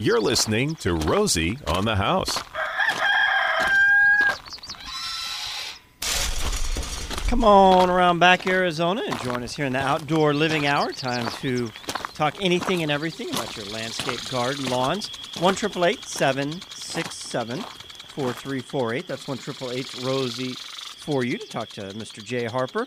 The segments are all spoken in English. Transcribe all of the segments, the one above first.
You're listening to Rosie on the House. Come on around back Arizona and join us here in the outdoor living hour. Time to talk anything and everything about your landscape, garden, lawns. One triple eight seven six seven four three four eight. That's one triple eight Rosie for you to talk to Mr. Jay Harper.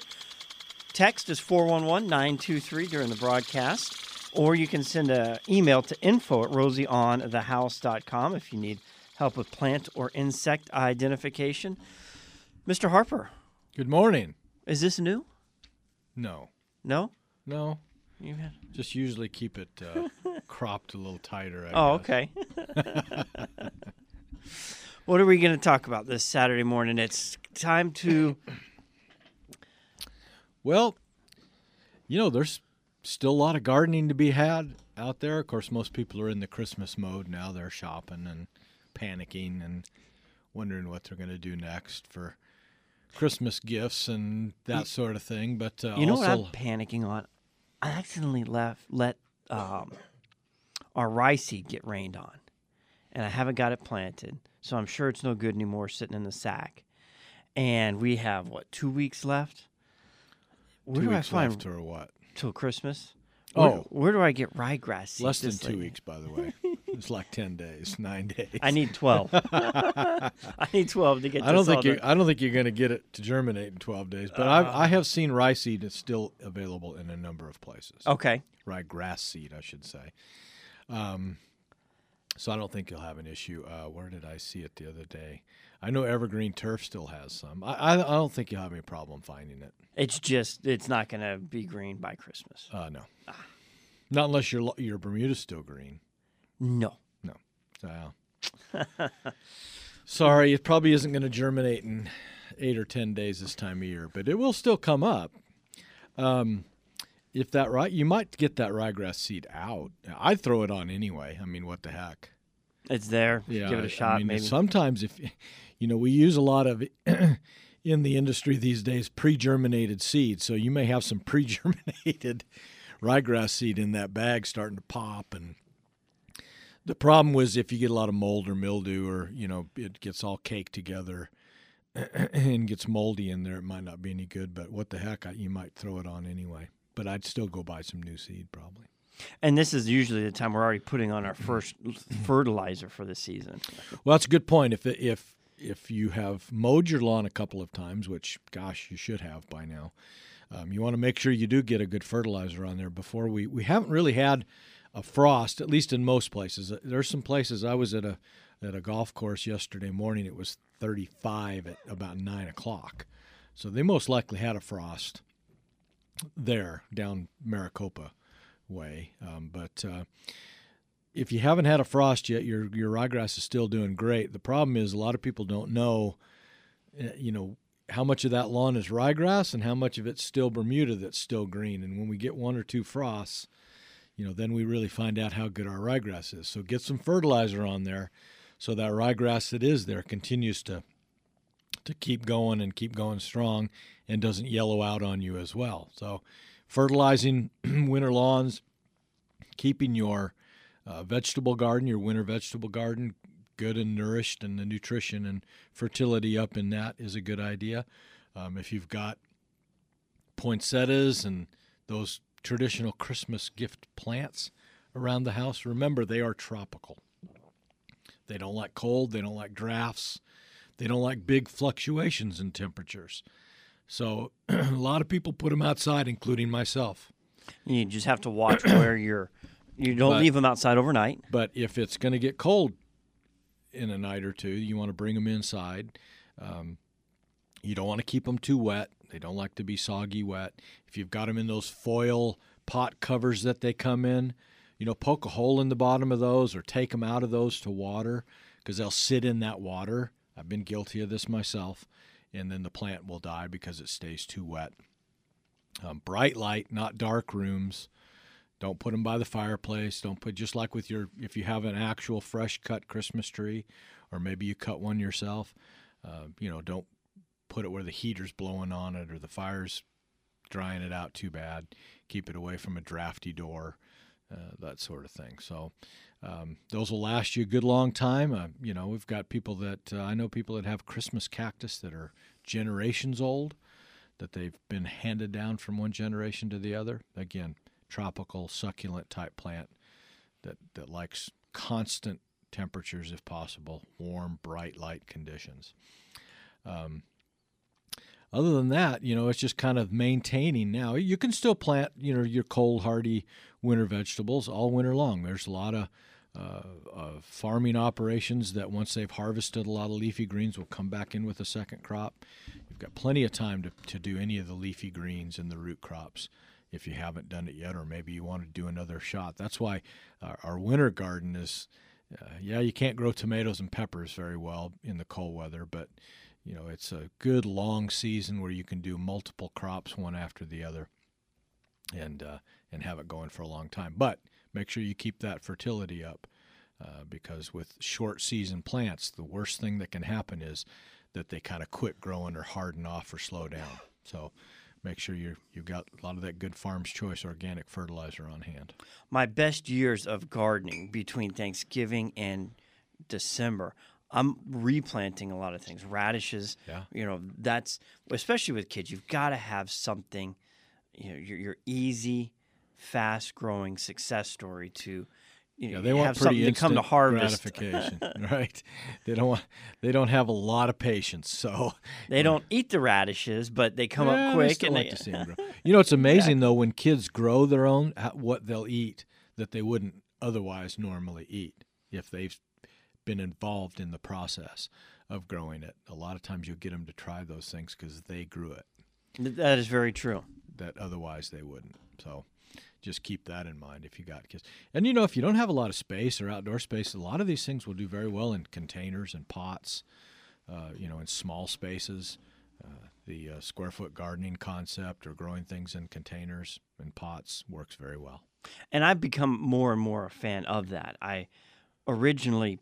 Text is 411-923 during the broadcast. Or you can send an email to info at rosieonthehouse.com if you need help with plant or insect identification. Mr. Harper, Good morning. is this new? No, No? no. You had... Just usually keep it uh, cropped a little tighter. I Oh, guess. okay. what are we going to talk about this Saturday morning? It's time to. Well, you know, there's still a lot of gardening to be had out there. Of course, most people are in the Christmas mode now. They're shopping and panicking and wondering what they're going to do next for Christmas gifts and that sort of thing. But uh, You know also, what I'm panicking on? I accidentally left let um, our rice seed get rained on, and I haven't got it planted, so I'm sure it's no good anymore sitting in the sack. And we have what two weeks left? Where two do I weeks find left or what? Till Christmas? Where, Oh. where do I get ryegrass seed? Less than two late? weeks, by the way. it's like ten days, nine days. I need twelve. I need twelve to get. I don't think you. I don't think you're going to get it to germinate in 12 days. But I've, I have seen rye seed that's still available in a number of places. Okay. Rye grass seed, I should say. Um, so I don't think you'll have an issue. Uh, where did I see it the other day? I know Evergreen Turf still has some. I, I, I don't think you'll have any problem finding it. It's just it's not going to be green by Christmas. Uh, no, not unless your your Bermuda's still green. No. No. So, sorry, it probably isn't going to germinate in eight or ten days this time of year, but it will still come up. Um, if that right, you might get that ryegrass seed out. I'd throw it on anyway. I mean, what the heck? It's there. Yeah, Give it a shot, I mean, maybe. sometimes if you know, we use a lot of in the industry these days pre-germinated seeds. So you may have some pre-germinated ryegrass seed in that bag starting to pop and the problem was if you get a lot of mold or mildew or you know it gets all caked together and gets moldy in there it might not be any good but what the heck I, you might throw it on anyway but i'd still go buy some new seed probably And this is usually the time we're already putting on our first fertilizer for the season. Well, that's a good point. If if if you have mowed your lawn a couple of times, which gosh, you should have by now, um, you want to make sure you do get a good fertilizer on there before we we haven't really had a frost, at least in most places. There's some places I was at a at a golf course yesterday morning. It was 35 at about nine o'clock, so they most likely had a frost there down Maricopa way. Um, but uh, if you haven't had a frost yet, your your ryegrass is still doing great. The problem is a lot of people don't know, uh, you know, how much of that lawn is ryegrass and how much of it's still Bermuda that's still green. And when we get one or two frosts, you know, then we really find out how good our ryegrass is. So get some fertilizer on there, so that ryegrass that is there continues to to keep going and keep going strong and doesn't yellow out on you as well. So fertilizing winter lawns, keeping your uh, vegetable garden, your winter vegetable garden, good and nourished, and the nutrition and fertility up in that is a good idea. Um, if you've got poinsettias and those traditional Christmas gift plants around the house, remember they are tropical. They don't like cold, they don't like drafts, they don't like big fluctuations in temperatures. So a lot of people put them outside, including myself. You just have to watch where you're. You don't But- leave them outside overnight. But if it's going to get cold in a night or two, you want to bring them inside. Um, you don't want to keep them too wet. They don't like to be soggy wet. If you've got them in those foil pot covers that they come in, you know, poke a hole in the bottom of those or take them out of those to water because they'll sit in that water. I've been guilty of this myself. And then the plant will die because it stays too wet. Um, bright light, not dark rooms. Don't put them by the fireplace. Don't put just like with your if you have an actual fresh cut Christmas tree, or maybe you cut one yourself. Uh, you know, don't put it where the heater's blowing on it or the fire's drying it out too bad. Keep it away from a drafty door, uh, that sort of thing. So, Um, those will last you a good long time. Uh, you know, we've got people that uh, I know people that have Christmas cactus that are generations old, that they've been handed down from one generation to the other. Again, tropical succulent type plant that that likes constant temperatures if possible, warm, bright light conditions. Um, other than that, you know, it's just kind of maintaining now. You can still plant, you know, your cold hardy winter vegetables all winter long. There's a lot of uh, uh, farming operations that once they've harvested a lot of leafy greens will come back in with a second crop. You've got plenty of time to, to do any of the leafy greens and the root crops if you haven't done it yet, or maybe you want to do another shot. That's why our, our winter garden is, uh, yeah, you can't grow tomatoes and peppers very well in the cold weather, but you know it's a good long season where you can do multiple crops one after the other, and uh, and have it going for a long time. But make sure you keep that fertility up, uh, because with short season plants, the worst thing that can happen is that they kind of quit growing or harden off or slow down. So make sure you you've got a lot of that good farm's choice organic fertilizer on hand. My best years of gardening between Thanksgiving and December. I'm replanting a lot of things, radishes. Yeah. You know, that's especially with kids. You've got to have something. You know, your, your easy, fast growing success story to. You know, Yeah, they want have pretty something to come to harvest. gratification, right? They don't want they don't have a lot of patience, so They don't eat the radishes, but they come Yeah, up they quick still and like they, to see 'em grow. You know, it's amazing though when kids grow their own uh, what they'll eat that they wouldn't otherwise normally eat if they've been involved in the process of growing it. A lot of times you'll get them to try those things because they grew it that is very true. that otherwise they wouldn't. So just keep that in mind if you got kids. And you know, if you don't have a lot of space or outdoor space, a lot of these things will do very well in containers and pots. Uh, you know, in small spaces. Uh, the uh, square foot gardening concept or growing things in containers and pots works very well. and I've become more and more a fan of that. I originally,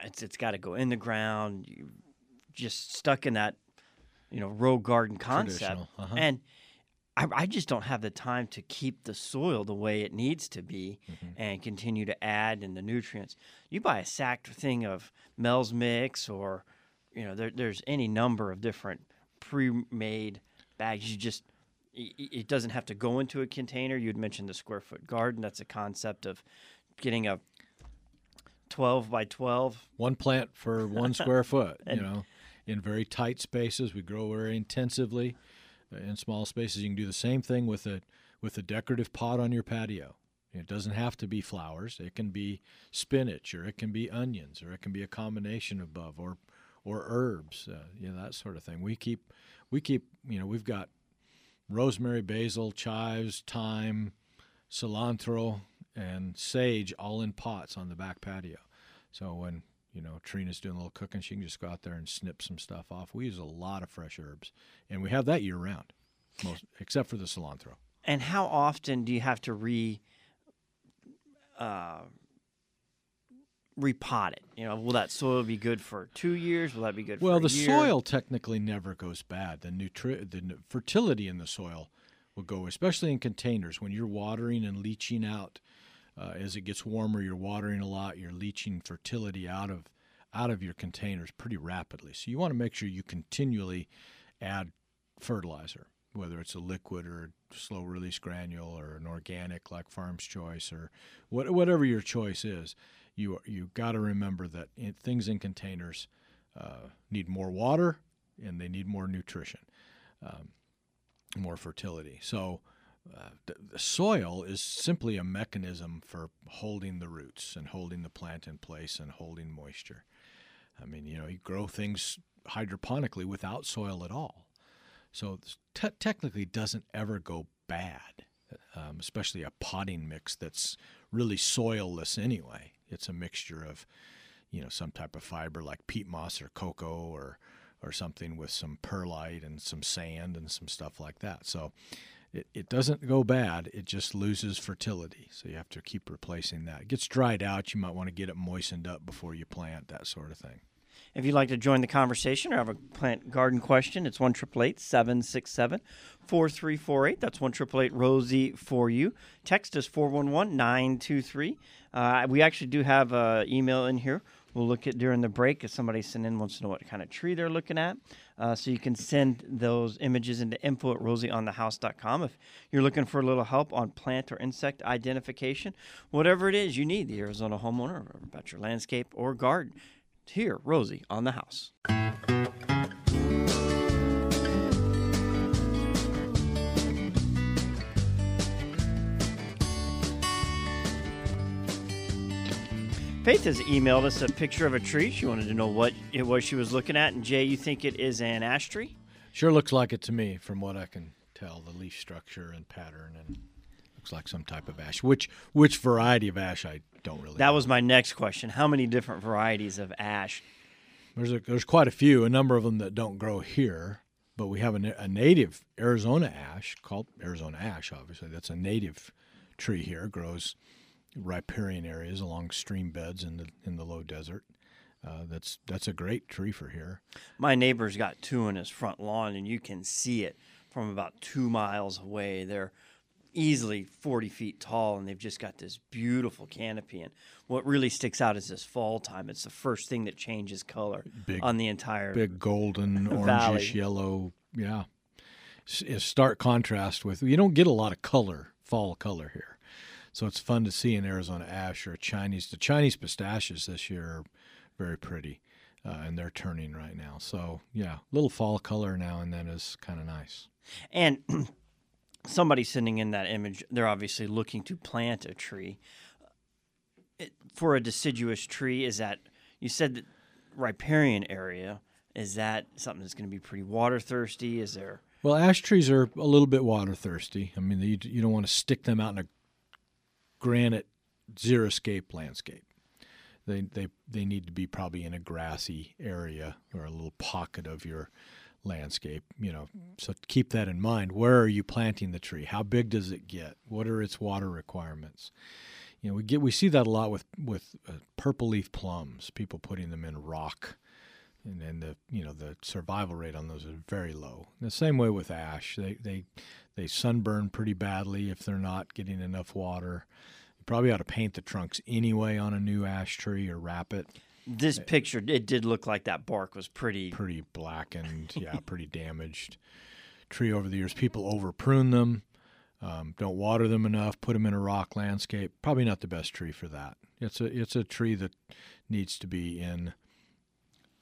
it's it's got to go in the ground. You just stuck in that, you know, row garden concept, uh-huh. and I, I just don't have the time to keep the soil the way it needs to be Mm-hmm. and continue to add in the nutrients. You buy a sacked thing of Mel's Mix or, you know, there, there's any number of different pre-made bags. You just it doesn't have to go into a container. You'd mentioned the square foot garden. That's a concept of getting a 12 by 12 One plant for one square foot, you know, in very tight spaces. We grow very intensively in small spaces. You can do the same thing with a with a decorative pot on your patio. It doesn't have to be flowers. It can be spinach, or it can be onions, or it can be a combination of both, or or herbs, uh, you know that sort of thing. We keep we keep you know we've got rosemary, basil, chives, thyme, cilantro, and sage all in pots on the back patio. So when you know Trina's doing a little cooking, she can just go out there and snip some stuff off. We use a lot of fresh herbs, and we have that year round, most except for the cilantro. And how often do you have to re uh, repot it? You know, will that soil be good for two years? Will that be good Well, the year? soil technically never goes bad. The nutri- the n- fertility in the soil will go, especially in containers when you're watering and leaching out. Uh, as it gets warmer, you're watering a lot. You're leaching fertility out of out of your containers pretty rapidly. So you want to make sure you continually add fertilizer, whether it's a liquid or a slow release granule or an organic like Farm's Choice or what, whatever your choice is. You you got to remember that in, things in containers uh, need more water and they need more nutrition, um, more fertility. So. The, the soil is simply a mechanism for holding the roots and holding the plant in place and holding moisture. I mean, you know, you grow things hydroponically without soil at all. So technically doesn't ever go bad, um, especially a potting mix that's really soilless anyway. It's a mixture of, you know, some type of fiber like peat moss or cocoa or or something with some perlite and some sand and some stuff like that. So it, it doesn't go bad. It just loses fertility. So you have to keep replacing that. It gets dried out. You might want to get it moistened up before you plant, that sort of thing. If you'd like to join the conversation or have a plant garden question, it's 1 767 4348. That's 1 Rosie for you. Text us 411 923. Uh, we actually do have an email in here. We'll look at during the break if somebody sent in wants to know what kind of tree they're looking at. Uh, so you can send those images into info at rosieonthehouse.com if you're looking for a little help on plant or insect identification. Whatever it is you need, the Arizona homeowner about your landscape or garden. Here, Rosie on the house. Faith has emailed us a picture of a tree. She wanted to know what it was she was looking at. And Jay, you think it is an ash tree? Sure looks like it to me from what I can tell, the leaf structure and pattern and looks like some type of ash. Which which variety of ash I don't really That know. was my next question. How many different varieties of ash? There's a, there's quite a few, a number of them that don't grow here, but we have a, a native Arizona ash called Arizona ash. Obviously, that's a native tree here. Grows riparian areas along stream beds in the in the low desert. Uh, that's that's a great tree for here. My neighbor's got two in his front lawn, and you can see it from about two miles away. They're easily 40 feet tall, and they've just got this beautiful canopy. And what really sticks out is this fall time. It's the first thing that changes color Big- on the entire. Big golden, orangish yellow. Yeah, S- stark contrast with you don't get a lot of color, fall color here. So it's fun to see an Arizona ash or a Chinese. The Chinese pistachios this year are very pretty, uh, and they're turning right now. So yeah, a little fall color now and then is kind of nice. And somebody sending in that image, they're obviously looking to plant a tree. It, for a deciduous tree, is that you said that riparian area? Is that something that's going to be pretty water thirsty? Is there? Well, ash trees are a little bit water thirsty. I mean, you, you don't want to stick them out in a granite xeriscape landscape. They, they, they need to be probably in a grassy area or a little pocket of your landscape. You know, so keep that in mind. Where are you planting the tree? How big does it get? What are its water requirements? You know, we get we see that a lot with with uh, purple leaf plums. People putting them in rock and then the you know the survival rate on those is very low. The same way with ash, they they they sunburn pretty badly if they're not getting enough water. You probably ought to paint the trunks anyway on a new ash tree or wrap it. This picture, it did look like that bark was pretty. Pretty blackened, yeah, pretty damaged tree over the years. People over prune them, um, don't water them enough, put them in a rock landscape. Probably not the best tree for that. It's a it's a tree that needs to be in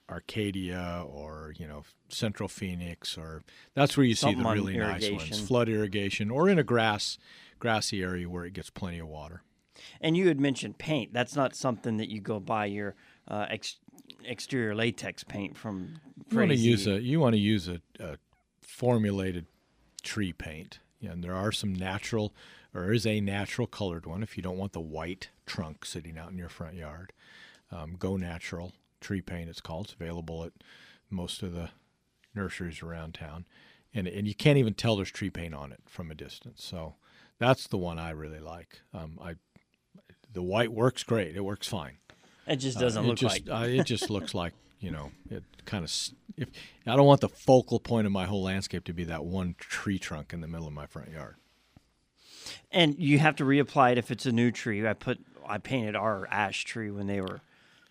Arcadia or you know Central Phoenix or that's where you see Something the really nice ones, flood irrigation, or in a grass grassy area where it gets plenty of water. And you had mentioned paint. That's not something that you go buy your uh, ex- exterior latex paint from. You want to use a you want to use a, a formulated tree paint, and there are some natural or is a natural colored one if you don't want the white trunk sitting out in your front yard. Um, Go Natural tree paint, it's called. It's available at most of the nurseries around town, and and you can't even tell there's tree paint on it from a distance. So that's the one I really like. Um, I the white works great. It works fine. It just doesn't Uh, it look just, like. uh, it just looks like you know it kind of. If I don't want the focal point of my whole landscape to be that one tree trunk in the middle of my front yard. And you have to reapply it if it's a new tree. I put I painted our ash tree when they were,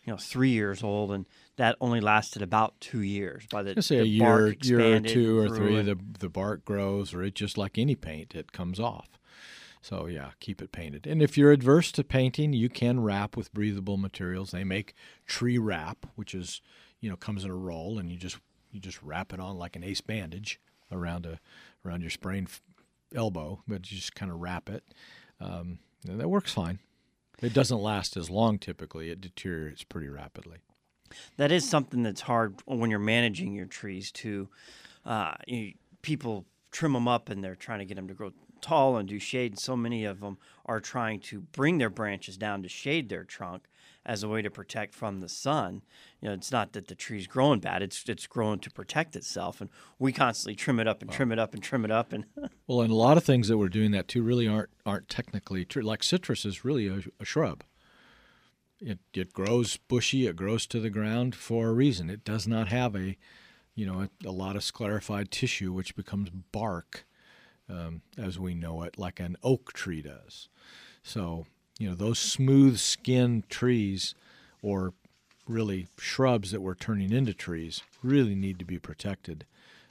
you know, three years old, and that only lasted about two years. By the, say the a year, year or two or three, the the bark grows, or it just like any paint, it comes off. So yeah, keep it painted. And if you're adverse to painting, you can wrap with breathable materials. They make tree wrap, which is you know comes in a roll, and you just you just wrap it on like an ace bandage around a around your sprained elbow, but you just kind of wrap it. Um, and that works fine. It doesn't last as long typically. It deteriorates pretty rapidly. that is something that's hard when you're managing your trees too. Uh, you, people trim them up and they're trying to get them to grow tall and do shade. And so many of them are trying to bring their branches down to shade their trunk as a way to protect from the sun. You know, it's not that the tree's growing bad; it's it's growing to protect itself. And we constantly trim it up and trim it up and trim it up. And Well, and a lot of things that we're doing that too really aren't aren't technically true. Like citrus is really a, a shrub. It it grows bushy. It grows to the ground for a reason. It does not have a, you know, a, a lot of sclerified tissue which becomes bark, um, as we know it, like an oak tree does. So you know those smooth skinned trees or really shrubs that were turning into trees really need to be protected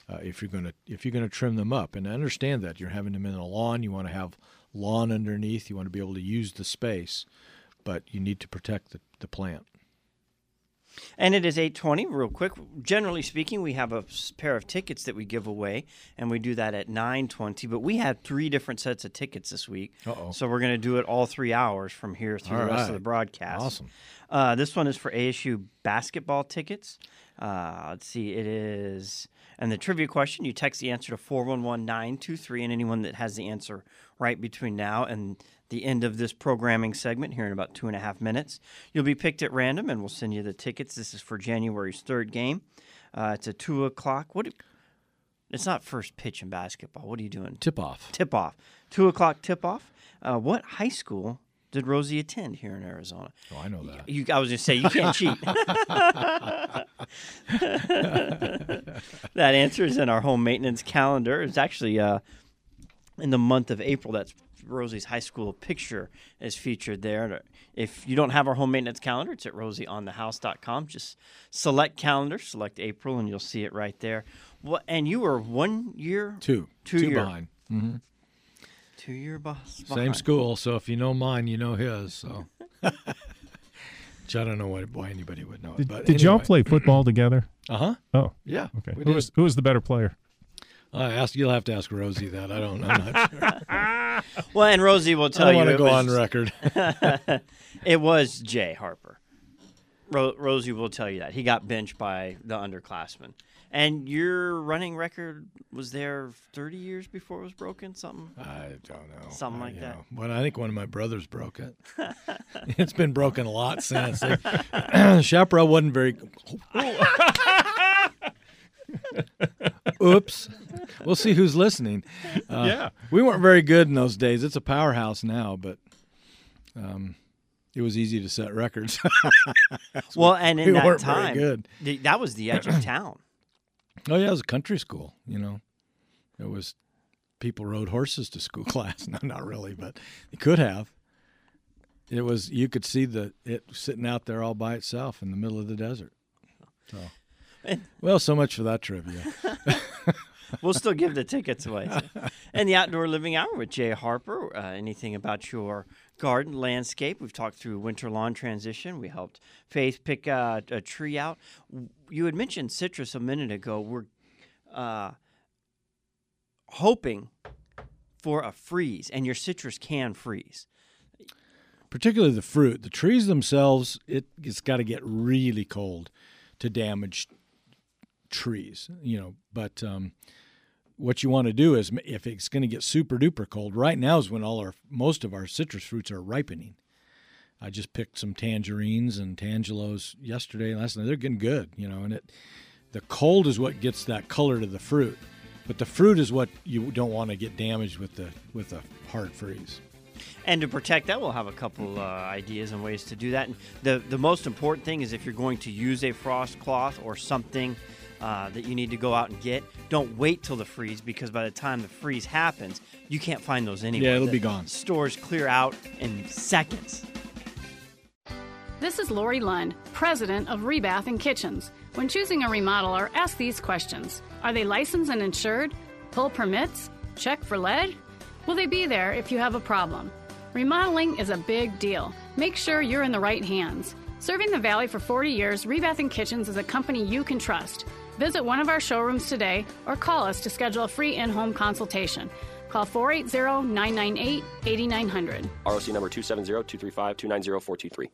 uh, if you're going to if you're going to trim them up. And I understand that. You're having them in a lawn. You want to have lawn underneath. You want to be able to use the space. But you need to protect the, the plant And it is 820, real quick. Generally speaking, we have a pair of tickets that we give away, and we do that at 920. But we had three different sets of tickets this week. Uh-oh. So we're going to do it all three hours from here through All the rest of the broadcast. Awesome. Uh, this one is for ASU basketball tickets. Uh, let's see, it is. And the trivia question, you text the answer to 411923, and anyone that has the answer right between now and the end of this programming segment here in about two and a half minutes, you'll be picked at random, and we'll send you the tickets. This is for January's third game. Uh, it's a two o'clock. What? It's not first pitch in basketball. What are you doing? tip off Tip off. Two o'clock tip off. Uh, what high school did Rosie attend here in Arizona? oh I know that You, I was going to say you can't cheat. that answer is in our home maintenance calendar. It's actually uh, in the month of April. That's Rosie's high school picture is featured there. If you don't have our home maintenance calendar, it's at rosieonthehouse.com. Just select calendar, select April, and you'll see it right there. What? And you were one year, two Two two year. behind two year boss. Same school, so if you know mine, you know his. So, which I don't know why, why anybody would know it. Did, But did y'all play football together? Uh huh. Oh, Yeah. okay. Who was, who was the better player? I ask. You'll have to ask Rosie that. I don't. I'm not sure. Well, and Rosie will tell I you I want to go was- on record. It was Jay Harper. Ro- Rosie will tell you that he got benched by the underclassmen. And your running record was there 30 years before it was broken. Something. I don't know. Something I- like that. know, Well, I think one of my brothers broke it. it's been broken a lot since. Chaparral wasn't very. Oops. We'll see who's listening. Uh, Yeah. We weren't very good in those days. It's a powerhouse now, but um, it was easy to set records. Well, and in we that weren't time, good. the- that was the edge of town. oh yeah, it was a country school. You know, it was people rode horses to school class. No, not really, but they could have. It was you could see the it sitting out there all by itself in the middle of the desert. So, well, so much for that trivia. We'll still give the tickets away. and the outdoor living hour with Jay Harper. Uh, anything about your garden landscape? We've talked through winter lawn transition. We helped Faith pick uh, a tree out. You had mentioned citrus a minute ago. We're uh, hoping for a freeze, and your citrus can freeze. particularly the fruit. The trees themselves, it, it's got to get really cold to damage trees, you know. But um, what you want to do is, if it's going to get super duper cold, right now is when all our most of our citrus fruits are ripening. I just picked some tangerines and tangelos yesterday and last night. They're getting good, you know. And it, the cold is what gets that color to the fruit, but the fruit is what you don't want to get damaged with the with a hard freeze. And to protect that, we'll have a couple uh, ideas and ways to do that. And the the most important thing is if you're going to use a frost cloth or something uh, that you need to go out and get, don't wait till the freeze because by the time the freeze happens, you can't find those anywhere. Yeah, it'll The be gone. Stores clear out in seconds. This is Lori Lund, president of Rebath and Kitchens. When choosing a remodeler, ask these questions Are they licensed and insured? Pull permits? Check for lead? Will they be there if you have a problem? Remodeling is a big deal. Make sure you're in the right hands. Serving the Valley for 40 years, Rebath and Kitchens is a company you can trust. Visit one of our showrooms today or call us to schedule a free in home consultation. Call 480 998 8900. ROC number 270-235-290-423.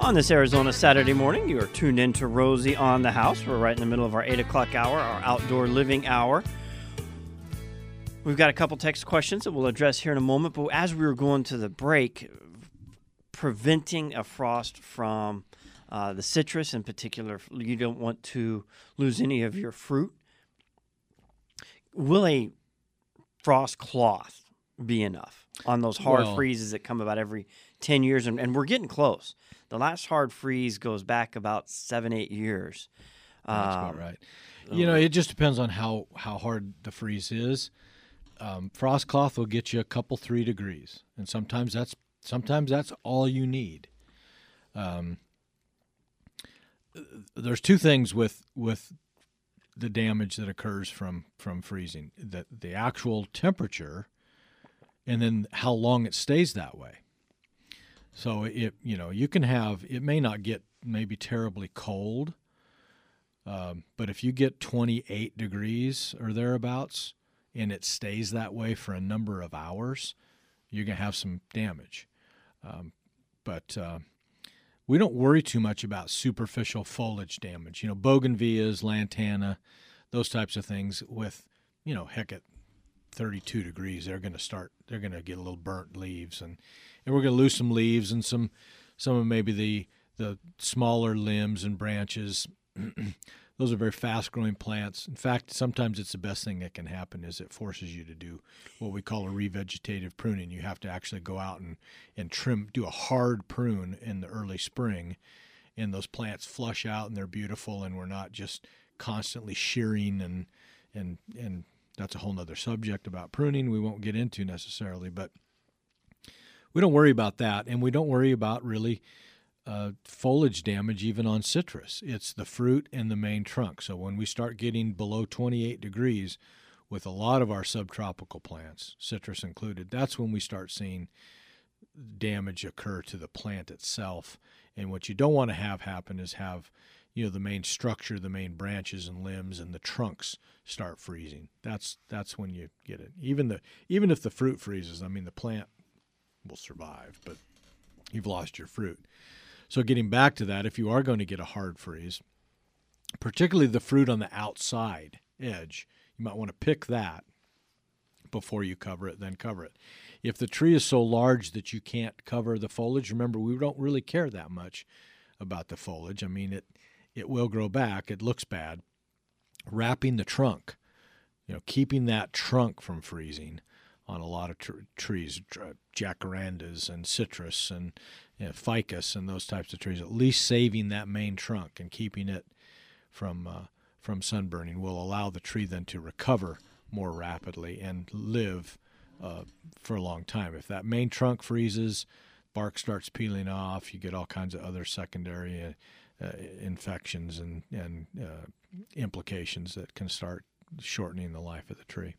On this Arizona Saturday morning, you are tuned in to Rosie on the House. We're right in the middle of our 8 o'clock hour, our outdoor living hour. We've got a couple text questions that we'll address here in a moment, but as we were going to the break, preventing a frost from uh, the citrus in particular, you don't want to lose any of your fruit. Will a frost cloth be enough on those hard Well- freezes that come about every 10 years, and, and we're getting close. The last hard freeze goes back about seven, eight years. That's about Um, right. You know, it just depends on how how hard the freeze is. Um, frost cloth will get you a couple three degrees, and sometimes that's sometimes that's all you need. Um, there's two things with with the damage that occurs from from freezing: that the actual temperature, and then how long it stays that way. So it you know you can have it may not get maybe terribly cold, um, but if you get 28 degrees or thereabouts and it stays that way for a number of hours, you're going to have some damage. Um, but uh, we don't worry too much about superficial foliage damage. You know, bougainvilleas, lantana, those types of things with, you know, heck at 32 degrees, they're going to start, they're going to get a little burnt leaves and, and we're going to lose some leaves and some, some of maybe the, the smaller limbs and branches those are very fast growing plants. In fact, sometimes it's the best thing that can happen is it forces you to do what we call a revegetative pruning. You have to actually go out and, and trim, do a hard prune in the early spring, and those plants flush out and they're beautiful, and we're not just constantly shearing and and and that's a whole nother subject about pruning we won't get into necessarily, but we don't worry about that, and we don't worry about really uh, foliage damage even on citrus. It's the fruit and the main trunk. So when we start getting below 28 degrees with a lot of our subtropical plants, citrus included, that's when we start seeing damage occur to the plant itself. And what you don't want to have happen is have you know the main structure, the main branches and limbs and the trunks start freezing. That's that's when you get it. Even the even if the fruit freezes, I mean the plant will survive, but you've lost your fruit. So getting back to that, if you are going to get a hard freeze, particularly the fruit on the outside edge, you might want to pick that before you cover it, then cover it. If the tree is so large that you can't cover the foliage, remember we don't really care that much about the foliage. I mean it it will grow back. It looks bad. Wrapping the trunk, you know, keeping that trunk from freezing on a lot of tr- trees, jacarandas and citrus and you know, ficus and those types of trees. At least saving that main trunk and keeping it from uh, from sunburning will allow the tree then to recover more rapidly and live uh, for a long time. If that main trunk freezes, bark starts peeling off. You get all kinds of other secondary uh, uh, infections and and uh, implications that can start shortening the life of the tree.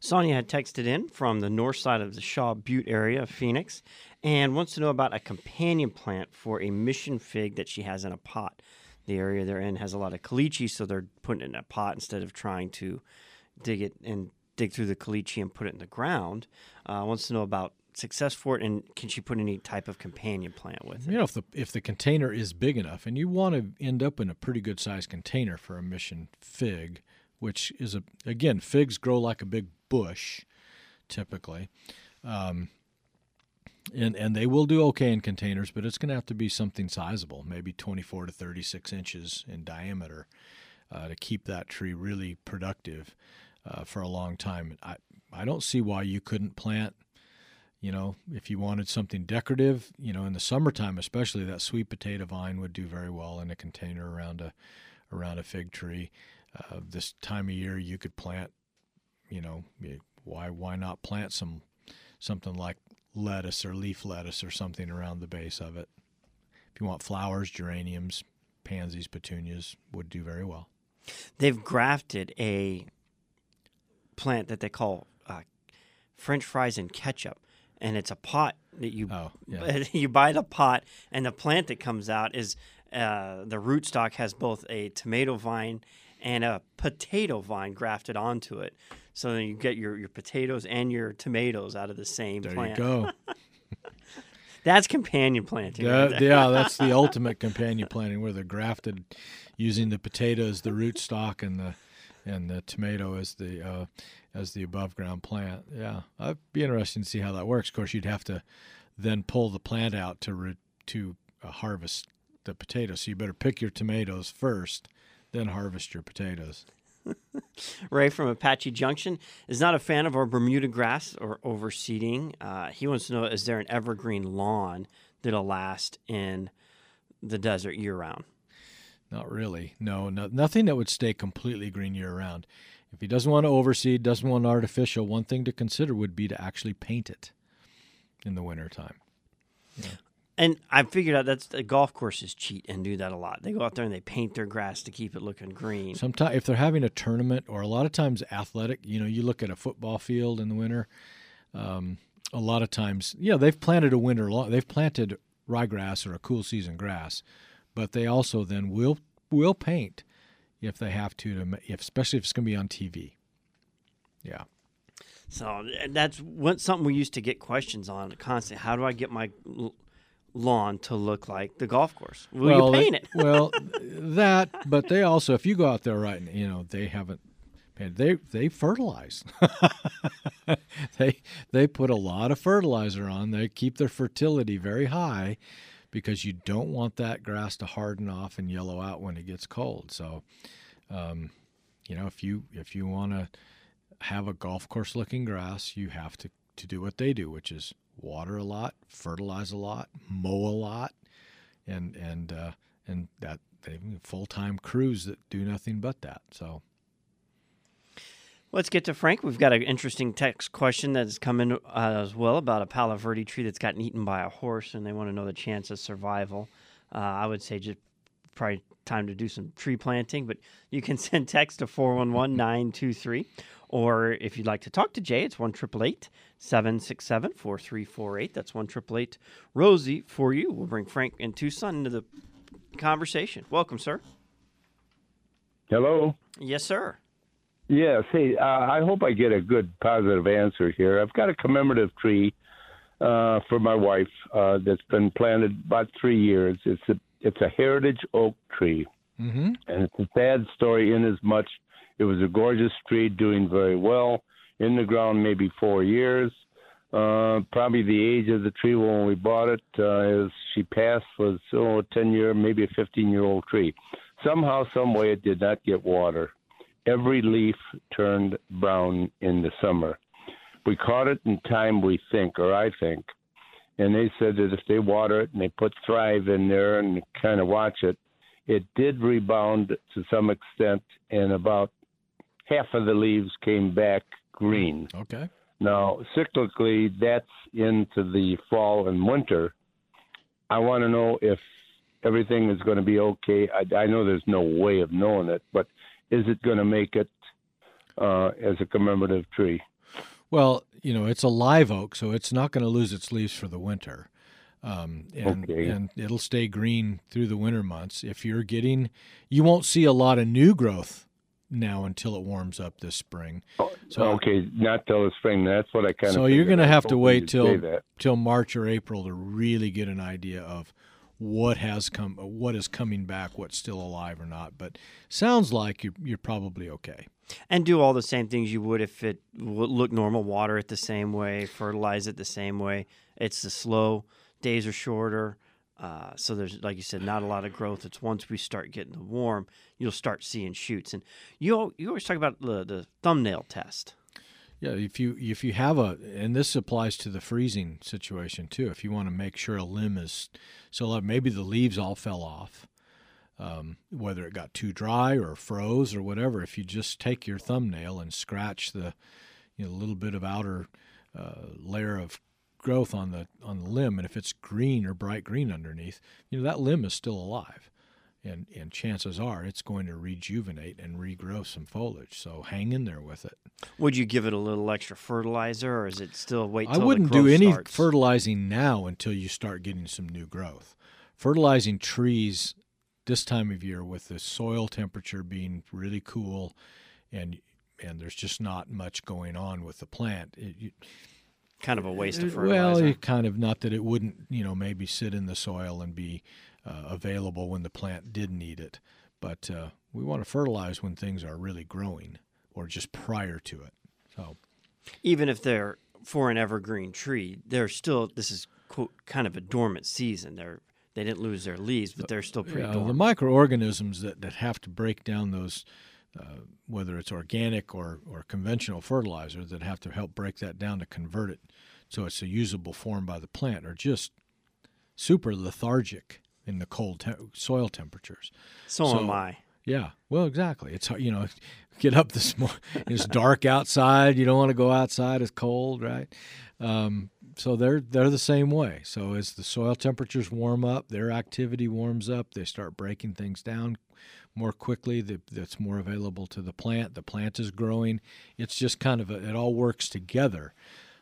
Sonia had texted in from the north side of the Shaw Butte area of Phoenix and wants to know about a companion plant for a mission fig that she has in a pot. The area they're in has a lot of caliche, so they're putting it in a pot instead of trying to dig it and dig through the caliche and put it in the ground. Uh, wants to know about success for it and can she put any type of companion plant with it? You know, if the if the container is big enough, and you want to end up in a pretty good sized container for a mission fig, which is a again figs grow like a big bush, typically, um, and and they will do okay in containers, but it's going to have to be something sizable, maybe 24 to 36 inches in diameter, uh, to keep that tree really productive uh, for a long time. I I don't see why you couldn't plant you know, if you wanted something decorative, you know, in the summertime especially, that sweet potato vine would do very well in a container around a around a fig tree. Uh, this time of year, you could plant, you know, why why not plant some something like lettuce or leaf lettuce or something around the base of it. If you want flowers, geraniums, pansies, petunias would do very well. They've grafted a plant that they call uh, French fries and ketchup, and it's a pot that you Oh, yeah. you buy the pot, and the plant that comes out is uh, the rootstock has both a tomato vine and a potato vine grafted onto it. So then you get your, your potatoes and your tomatoes out of the same There plant. you go. That's companion planting. right That- there. yeah, that's the ultimate companion planting where they're grafted using the potato as the rootstock and the and the tomato as the uh, as the above ground plant. Yeah, I'd be interested to see how that works. Of course, you'd have to then pull the plant out to to uh, harvest the potatoes. So you better pick your tomatoes first, then harvest your potatoes. Ray from Apache Junction is not a fan of our Bermuda grass or overseeding. Uh, he wants to know is there an evergreen lawn that'll last in the desert year round? Not really. No, no, nothing that would stay completely green year round. If he doesn't want to overseed, doesn't want artificial, one thing to consider would be to actually paint it in the wintertime. And I figured out that's the golf courses cheat and do that a lot. They go out there and they paint their grass to keep it looking green. Sometimes, if they're having a tournament, or a lot of times athletic, you know, you look at a football field in the winter. Um, a lot of times, yeah, they've planted a winter lawn. They've planted ryegrass or a cool season grass, but they also then will will paint if they have to, to if, especially if it's going to be on TV. Yeah. So that's what, something we used to get questions on constantly. How do I get my lawn to look like the golf course? Will you paint it? well, that, but they also, if you go out there right, you know, they haven't painted. They they fertilize. they they put a lot of fertilizer on. They keep their fertility very high because you don't want that grass to harden off and yellow out when it gets cold. So, um, you know, if you if you want to have a golf course looking grass, you have to to do what they do, which is water a lot, fertilize a lot, mow a lot, and and uh, and that they have full time crews that do nothing but that. So. Let's get to Frank. We've got an interesting text question that has come in uh, as well about a Palo Verde tree that's gotten eaten by a horse, and they want to know the chance of survival. Uh, I would say just probably time to do some tree planting, but you can send text to 411 923. Or if you'd like to talk to Jay, it's 1 767 4348. That's 1 Rosie for you. We'll bring Frank and Tucson into the conversation. Welcome, sir. Hello. Yes, sir. Yes. Hey, uh, I hope I get a good positive answer here. I've got a commemorative tree uh, for my wife uh, that's been planted about three years. It's a it's a heritage oak tree, mm-hmm. and it's a sad story in as much it was a gorgeous tree doing very well in the ground, maybe four years. Uh, probably the age of the tree when we bought it, uh, as she passed, was oh, a 10 year, maybe a 15 year old tree. Somehow, some way, it did not get water every leaf turned brown in the summer. We caught it in time, we think, or I think. And they said that if they water it and they put Thrive in there and kind of watch it, it did rebound to some extent, and about half of the leaves came back green. Okay. Now, cyclically, that's into the fall and winter. I want to know if everything is going to be okay. I, I know there's no way of knowing it, but is it going to make it uh, as a commemorative tree? Well, you know, it's a live oak, so it's not going to lose its leaves for the winter. Um, and, Okay. and it'll stay green through the winter months. If you're getting, you won't see a lot of new growth now until it warms up this spring. Oh, so okay, not till the spring. That's what I kind of. So you're going going to have to wait till till March or April to really get an idea of what has come, what is coming back, what's still alive or not. But sounds like you're you're probably okay. and do all the same things you would if it would look normal. Water it the same way, fertilize it the same way. It's the slow days are shorter, uh, so there's like you said, not a lot of growth. It's once we start getting the warm, you'll start seeing shoots. And you you always talk about the the thumbnail test. Yeah, if you if you have a, and this applies to the freezing situation too. If you want to make sure a limb is, so like maybe the leaves all fell off, um, whether it got too dry or froze or whatever. If you just take your thumbnail and scratch the, you know, little bit of outer uh, layer of growth on the on the limb, and if it's green or bright green underneath, you know that limb is still alive, and and chances are it's going to rejuvenate and regrow some foliage. So hang in there with it. Would you give it a little extra fertilizer, or is it still wait? I wouldn't do any starts? fertilizing now until you start getting some new growth. Fertilizing trees this time of year with the soil temperature being really cool and and there's just not much going on with the plant. It, you, Kind of a waste of fertilizer. well, kind of not that it wouldn't, you know, maybe sit in the soil and be uh, available when the plant did need it, but uh, we want to fertilize when things are really growing or just prior to it. So Even if they're for an evergreen tree, they're still. This is quote kind of a dormant season. They're they didn't lose their leaves, but they're still pretty Yeah, the microorganisms that, that have to break down those uh, whether it's organic or, or conventional fertilizer that have to help break that down to convert it so it's a usable form by the plant are just super lethargic in the cold te- soil temperatures. So, So- am I. Yeah, well, exactly. It's you know, get up this morning. It's dark outside. You don't want to go outside. It's cold, right? Um, so they're they're the same way. So as the soil temperatures warm up, their activity warms up. They start breaking things down more quickly. The, that's more available to the plant. The plant is growing. It's just kind of a, it all works together.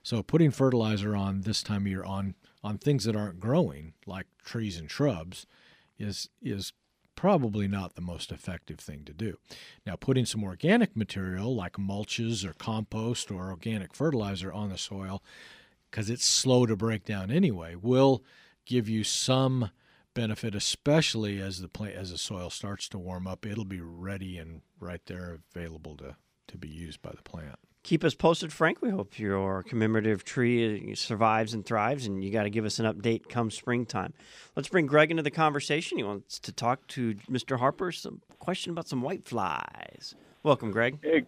So putting fertilizer on this time of year on on things that aren't growing, like trees and shrubs, is is probably not the most effective thing to do. Now, putting some organic material like mulches or compost or organic fertilizer on the soil, because it's slow to break down anyway, will give you some benefit, especially as the plant as the soil starts to warm up. It'll be ready and right there available to to be used by the plant. Keep us posted, Frank. We hope your commemorative tree uh, survives and thrives, and you got to give us an update come springtime. Let's bring Greg into the conversation. He wants to talk to Mr. Harper some question about some white flies. Welcome, Greg. Hey,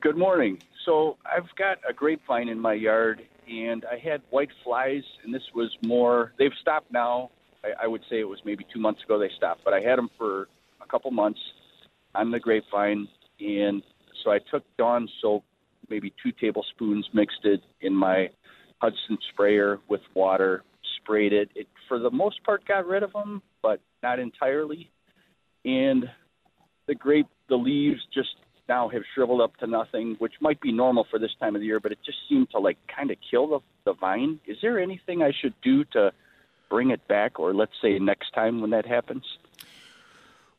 good morning. So I've got a grapevine in my yard, and I had white flies, and this was more. They've stopped now. I, I would say it was maybe two months ago they stopped, but I had them for a couple months on the grapevine, and so I took Dawn soap, maybe two tablespoons, mixed it in my Hudson sprayer with water, sprayed it. It for the most part got rid of them, but not entirely. And the grape, the leaves just now have shriveled up to nothing, which might be normal for this time of the year, but it just seemed to like kind of kill the, the vine. Is there anything I should do to bring it back, or let's say next time when that happens?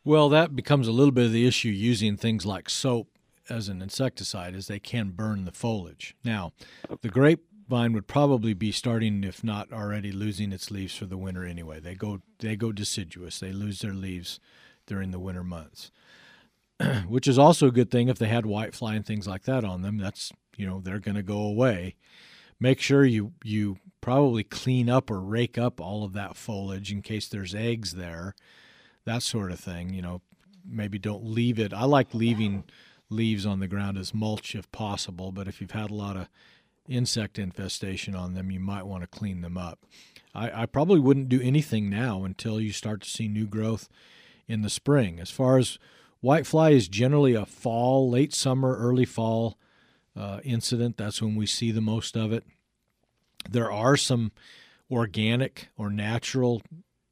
Well, that becomes a little bit of the issue using things like soap as an insecticide, as they can burn the foliage. Now, the grapevine would probably be starting, if not already, losing its leaves for the winter anyway. They go they go deciduous. They lose their leaves during the winter months, which is also a good thing if they had whitefly and things like that on them. That's you know they're going to go away. Make sure you you probably clean up or rake up all of that foliage in case there's eggs there that sort of thing. You know, maybe don't leave it. I like leaving leaves on the ground as mulch if possible, but if you've had a lot of insect infestation on them, you might want to clean them up. I, I probably wouldn't do anything now until you start to see new growth in the spring. As far as whitefly is generally a fall, late summer, early fall uh, incident. That's when we see the most of it. There are some organic or natural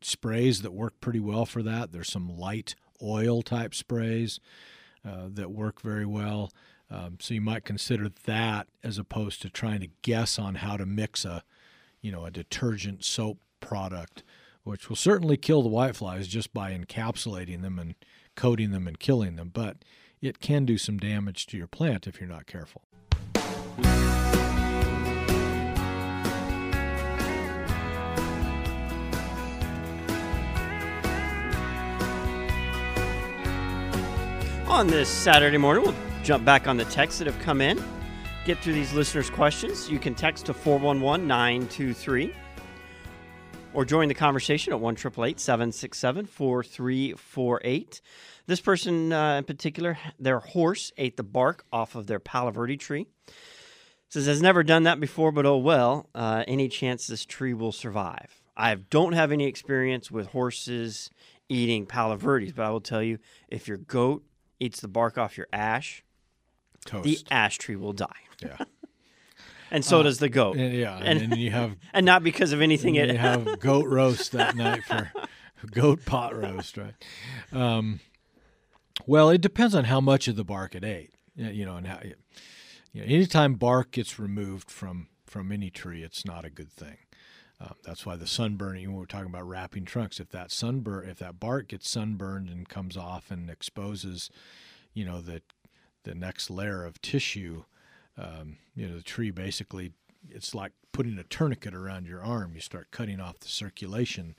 sprays that work pretty well for that. There's some light oil type sprays uh, that work very well. Um, so you might consider that as opposed to trying to guess on how to mix a, you know, a detergent soap product, which will certainly kill the whiteflies just by encapsulating them and coating them and killing them. But it can do some damage to your plant if you're not careful. On this Saturday morning, we'll jump back on the texts that have come in, get through these listeners' questions. You can text to 411 923 or join the conversation at 1 767 4348. This person uh, in particular, their horse ate the bark off of their Palo Verde tree. Says, has never done that before, but oh well, uh, any chance this tree will survive? I don't have any experience with horses eating Palo Verdes, but I will tell you if your goat eats the bark off your ash, Toast. the ash tree will die. yeah. And so does the goat. And, yeah. And- And, you have And not because of anything you it have goat roast that night for goat pot roast, right? Um, well, it depends on how much of the bark it ate, you know, and how. You know, anytime bark gets removed from from any tree, it's not a good thing. Um, that's why the sunburning. When we're talking about wrapping trunks, if that sunburn, if that bark gets sunburned and comes off and exposes, you know, the the next layer of tissue, um, you know, the tree basically, it's like putting a tourniquet around your arm. You start cutting off the circulation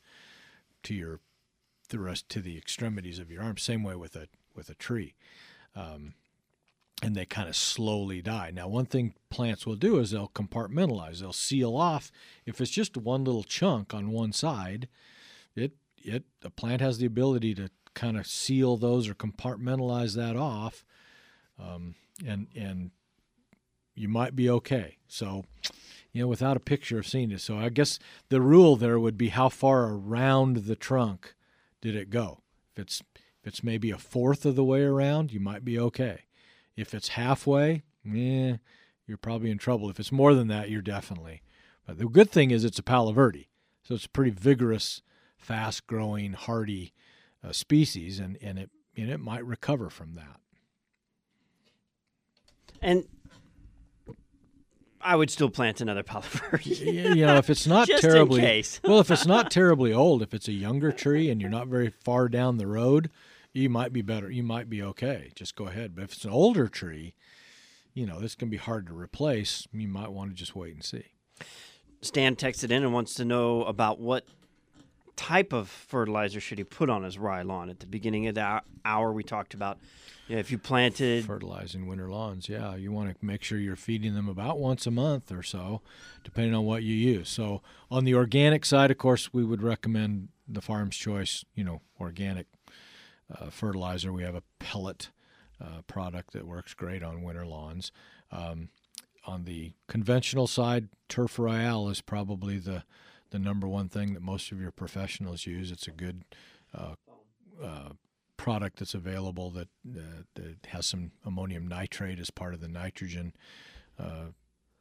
to your the rest to the extremities of your arm. Same way with a with a tree. Um, and they kind of slowly die. Now, one thing plants will do is they'll compartmentalize. They'll seal off. If it's just one little chunk on one side, it it the plant has the ability to kind of seal those or compartmentalize that off um, and and you might be okay. So, you know, without a picture of seeing it. So I guess the rule there would be how far around the trunk did it go. If it's if it's maybe a fourth of the way around, you might be okay. If it's halfway, yeah, you're probably in trouble. If it's more than that, you're definitely. But the good thing is it's a Palo Verde, so it's a pretty vigorous, fast-growing, hardy uh, species, and and it and it might recover from that. And I would still plant another. Y- you know, if it's not Just terribly case. well, if it's not terribly old, if it's a younger tree and you're not very far down the road, you might be better. You might be okay. Just go ahead. But if it's an older tree, you know, this can be hard to replace. You might want to just wait and see. Stan texted in and wants to know about what type of fertilizer should he put on his rye lawn. At the beginning of the hour, we talked about you know, if you planted Fertilizing winter lawns, yeah, you want to make sure you're feeding them about once a month or so, depending on what you use. So on the organic side, of course, we would recommend the Farm's Choice, you know, organic uh, fertilizer. We have a pellet uh, product that works great on winter lawns. Um, on the conventional side, Turf Royale is probably the the number one thing that most of your professionals use. It's a good uh, uh, product that's available that uh, that has some ammonium nitrate as part of the nitrogen uh,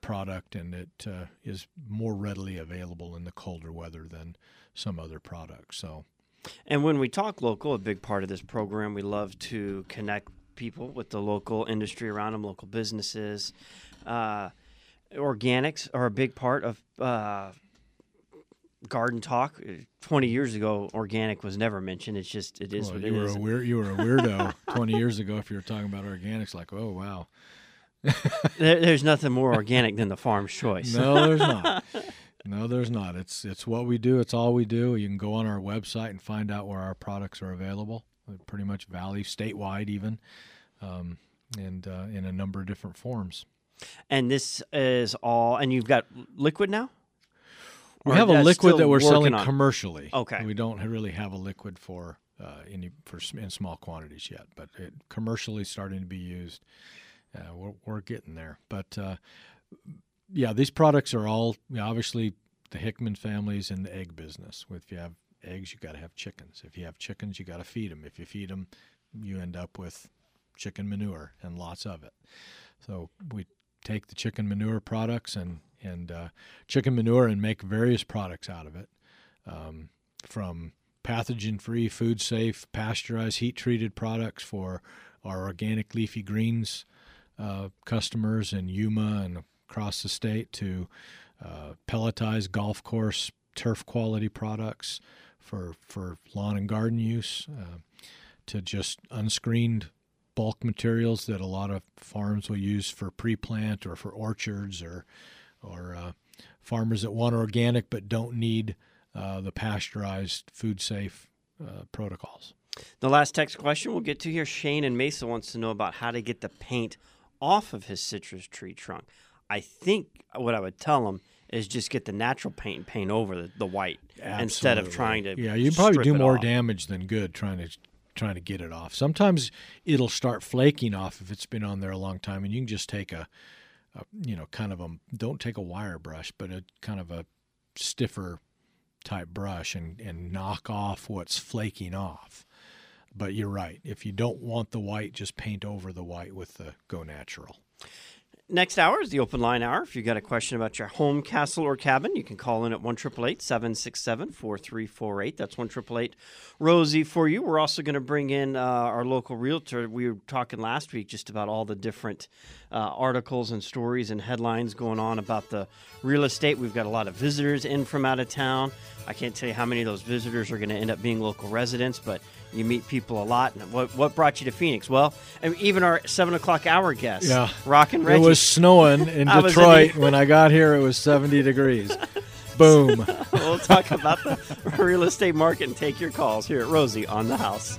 product, and it uh, is more readily available in the colder weather than some other products. So. And when we talk local, a big part of this program, we love to connect people with the local industry around them, local businesses. Uh, organics are a big part of uh, garden talk. Uh, Twenty years ago, organic was never mentioned. It's just it is Well, what you it were is. a weird, you were a weirdo 20 years ago if you were talking about organics. Like, oh wow, There, there's nothing more organic than the farm's choice. no, there's not. No, there's not. It's it's what we do. It's all we do. You can go on our website and find out where our products are available. Pretty much valley statewide, even, um, and uh, in a number of different forms. And this is all. And you've got liquid now. We have a liquid that we're selling on? commercially. Okay. We don't really have a liquid for uh, any for in small quantities yet, but it commercially starting to be used. Uh, we're, we're getting there, but uh, yeah, these products are all you know, obviously the Hickman families in the egg business. If you have eggs, you got to have chickens. If you have chickens, you got to feed them. If you feed them, you end up with chicken manure and lots of it. So we take the chicken manure products and and uh, chicken manure and make various products out of it, um, from pathogen-free, food-safe, pasteurized, heat-treated products for our organic leafy greens uh, customers in Yuma and across the state to uh, pelletized golf course turf quality products for for lawn and garden use, uh, to just unscreened bulk materials that a lot of farms will use for pre-plant or for orchards or or uh, farmers that want organic but don't need uh, the pasteurized, food-safe uh, protocols. The last text question we'll get to here. Shane and Mesa wants to know about how to get the paint off of his citrus tree trunk. I think what I would tell him is just get the natural paint and paint over the, the white instead of trying to. Yeah, you probably do more off. damage than good trying to trying to get it off. Sometimes it'll start flaking off if it's been on there a long time, and you can just take a, a you know, kind of a don't take a wire brush, but a kind of a stiffer type brush and and knock off what's flaking off. But you're right. If you don't want the white, just paint over the white with the Go Natural. Next hour is the open line hour. If you've got a question about your home, castle, or cabin, you can call in at 1 767 4348. That's 1 Rosie for you. We're also going to bring in uh, our local realtor. We were talking last week just about all the different uh, articles and stories and headlines going on about the real estate. We've got a lot of visitors in from out of town. I can't tell you how many of those visitors are going to end up being local residents, but you meet people a lot. And what, what brought you to Phoenix? Well, and even our 7 o'clock hour guest, Yeah. Rock and It was snowing in I was in Detroit when I got here. It was 70 degrees. Boom. we'll talk about the real estate market and take your calls here at Rosie on the House.